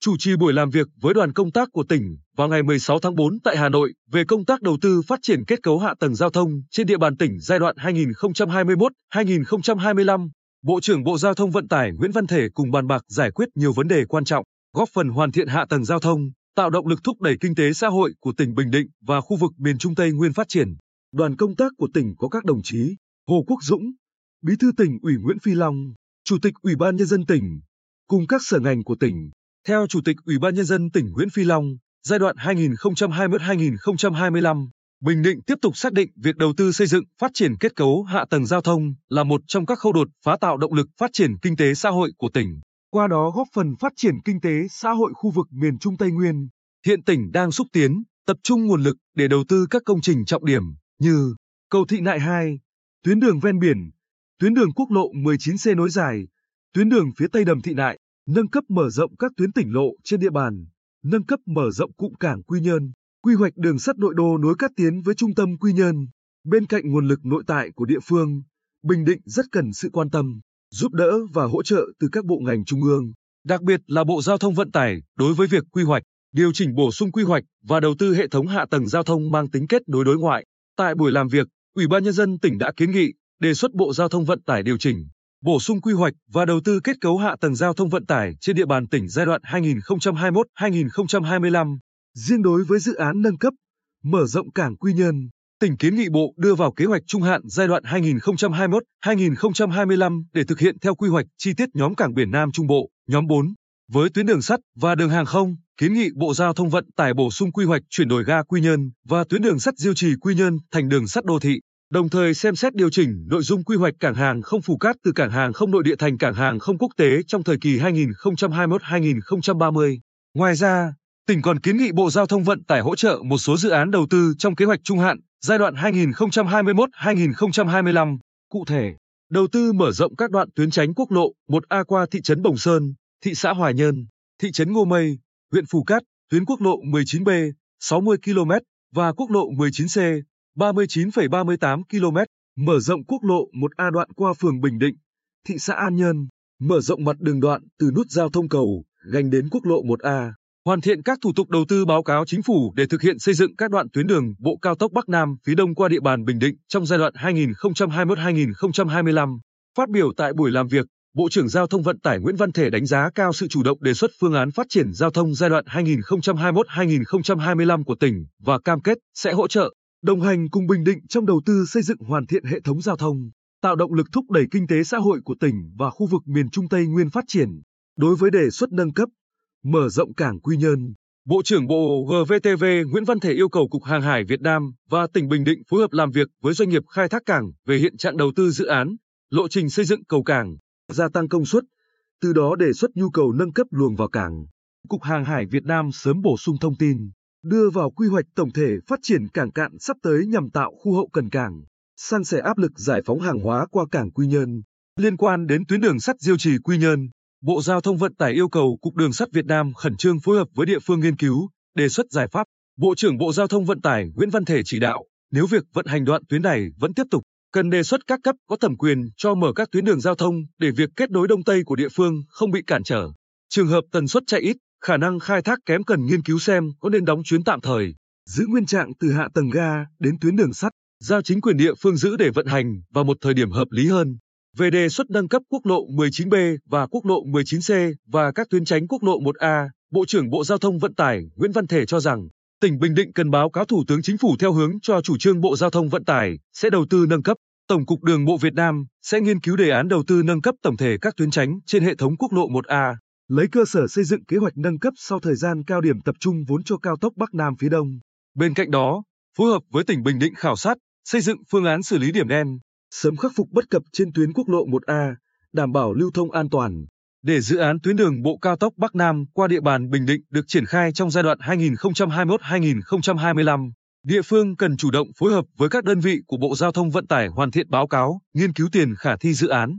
chủ trì buổi làm việc với đoàn công tác của tỉnh vào ngày 16 tháng 4 tại Hà Nội về công tác đầu tư phát triển kết cấu hạ tầng giao thông trên địa bàn tỉnh giai đoạn 2021-2025. Bộ trưởng Bộ Giao thông Vận tải Nguyễn Văn Thể cùng bàn bạc giải quyết nhiều vấn đề quan trọng, góp phần hoàn thiện hạ tầng giao thông, tạo động lực thúc đẩy kinh tế xã hội của tỉnh Bình Định và khu vực miền Trung Tây Nguyên phát triển. Đoàn công tác của tỉnh có các đồng chí Hồ Quốc Dũng, Bí thư tỉnh ủy Nguyễn Phi Long, Chủ tịch Ủy ban nhân dân tỉnh, cùng các sở ngành của tỉnh. Theo Chủ tịch Ủy ban nhân dân tỉnh Nguyễn Phi Long, giai đoạn 2021-2025, Bình Định tiếp tục xác định việc đầu tư xây dựng, phát triển kết cấu hạ tầng giao thông là một trong các khâu đột phá tạo động lực phát triển kinh tế xã hội của tỉnh. Qua đó góp phần phát triển kinh tế xã hội khu vực miền Trung Tây Nguyên. Hiện tỉnh đang xúc tiến, tập trung nguồn lực để đầu tư các công trình trọng điểm như cầu Thị Nại 2, tuyến đường ven biển, tuyến đường quốc lộ 19C nối dài, tuyến đường phía tây đầm Thị Nại, nâng cấp mở rộng các tuyến tỉnh lộ trên địa bàn, nâng cấp mở rộng cụm cảng Quy Nhơn, quy hoạch đường sắt nội đô nối Cát Tiến với trung tâm Quy Nhơn. Bên cạnh nguồn lực nội tại của địa phương, Bình Định rất cần sự quan tâm, giúp đỡ và hỗ trợ từ các bộ ngành trung ương, đặc biệt là Bộ Giao thông Vận tải đối với việc quy hoạch, điều chỉnh bổ sung quy hoạch và đầu tư hệ thống hạ tầng giao thông mang tính kết nối đối ngoại. Tại buổi làm việc, Ủy ban nhân dân tỉnh đã kiến nghị đề xuất Bộ Giao thông Vận tải điều chỉnh, bổ sung quy hoạch và đầu tư kết cấu hạ tầng giao thông vận tải trên địa bàn tỉnh giai đoạn 2021-2025. Riêng đối với dự án nâng cấp, mở rộng cảng Quy Nhơn, tỉnh kiến nghị Bộ đưa vào kế hoạch trung hạn giai đoạn 2021-2025 để thực hiện theo quy hoạch chi tiết nhóm cảng biển Nam Trung Bộ, nhóm 4. Với tuyến đường sắt và đường hàng không, kiến nghị Bộ Giao thông Vận tải bổ sung quy hoạch chuyển đổi ga Quy Nhơn và tuyến đường sắt Diêu Trì Quy Nhơn thành đường sắt đô thị. Đồng thời xem xét điều chỉnh nội dung quy hoạch cảng hàng không Phù Cát từ cảng hàng không nội địa thành cảng hàng không quốc tế trong thời kỳ 2021-2030. Ngoài ra, tỉnh còn kiến nghị Bộ Giao thông Vận tải hỗ trợ một số dự án đầu tư trong kế hoạch trung hạn giai đoạn 2021-2025. Cụ thể, đầu tư mở rộng các đoạn tuyến tránh quốc lộ 1A qua thị trấn Bồng Sơn, thị xã Hòa Nhơn, thị trấn Ngô Mây, huyện Phù Cát, tuyến quốc lộ 19B, 60 km và quốc lộ 19C, 39,38 km, mở rộng quốc lộ 1A đoạn qua phường Bình Định, thị xã An Nhơn, mở rộng mặt đường đoạn từ nút giao thông cầu, gành đến quốc lộ 1A, hoàn thiện các thủ tục đầu tư báo cáo chính phủ để thực hiện xây dựng các đoạn tuyến đường bộ cao tốc Bắc Nam phía Đông qua địa bàn Bình Định trong giai đoạn 2021-2025. Phát biểu tại buổi làm việc, Bộ trưởng Giao thông Vận tải Nguyễn Văn Thể đánh giá cao sự chủ động đề xuất phương án phát triển giao thông giai đoạn 2021-2025 của tỉnh và cam kết sẽ hỗ trợ đồng hành cùng Bình Định trong đầu tư xây dựng hoàn thiện hệ thống giao thông, tạo động lực thúc đẩy kinh tế xã hội của tỉnh và khu vực miền Trung Tây Nguyên phát triển. Đối với đề xuất nâng cấp, mở rộng cảng Quy Nhơn, Bộ trưởng Bộ GVTV Nguyễn Văn Thể yêu cầu Cục Hàng hải Việt Nam và tỉnh Bình Định phối hợp làm việc với doanh nghiệp khai thác cảng về hiện trạng đầu tư dự án, lộ trình xây dựng cầu cảng, gia tăng công suất, từ đó đề xuất nhu cầu nâng cấp luồng vào cảng. Cục Hàng hải Việt Nam sớm bổ sung thông tin đưa vào quy hoạch tổng thể phát triển cảng cạn sắp tới nhằm tạo khu hậu cần cảng, san sẻ áp lực giải phóng hàng hóa qua cảng Quy Nhơn. Liên quan đến tuyến đường sắt Diêu Trì Quy Nhơn, Bộ Giao thông Vận tải yêu cầu Cục Đường sắt Việt Nam khẩn trương phối hợp với địa phương nghiên cứu, đề xuất giải pháp. Bộ trưởng Bộ Giao thông Vận tải Nguyễn Văn Thể chỉ đạo, nếu việc vận hành đoạn tuyến này vẫn tiếp tục, cần đề xuất các cấp có thẩm quyền cho mở các tuyến đường giao thông để việc kết nối đông tây của địa phương không bị cản trở. Trường hợp tần suất chạy ít, khả năng khai thác kém cần nghiên cứu xem có nên đóng chuyến tạm thời, giữ nguyên trạng từ hạ tầng ga đến tuyến đường sắt, giao chính quyền địa phương giữ để vận hành vào một thời điểm hợp lý hơn. Về đề xuất nâng cấp quốc lộ 19B và quốc lộ 19C và các tuyến tránh quốc lộ 1A, Bộ trưởng Bộ Giao thông Vận tải Nguyễn Văn Thể cho rằng, tỉnh Bình Định cần báo cáo Thủ tướng Chính phủ theo hướng cho chủ trương Bộ Giao thông Vận tải sẽ đầu tư nâng cấp. Tổng cục Đường bộ Việt Nam sẽ nghiên cứu đề án đầu tư nâng cấp tổng thể các tuyến tránh trên hệ thống quốc lộ 1A lấy cơ sở xây dựng kế hoạch nâng cấp sau thời gian cao điểm tập trung vốn cho cao tốc Bắc Nam phía Đông. Bên cạnh đó, phối hợp với tỉnh Bình Định khảo sát, xây dựng phương án xử lý điểm đen, sớm khắc phục bất cập trên tuyến quốc lộ 1A, đảm bảo lưu thông an toàn. Để dự án tuyến đường bộ cao tốc Bắc Nam qua địa bàn Bình Định được triển khai trong giai đoạn 2021-2025, địa phương cần chủ động phối hợp với các đơn vị của Bộ Giao thông Vận tải hoàn thiện báo cáo, nghiên cứu tiền khả thi dự án.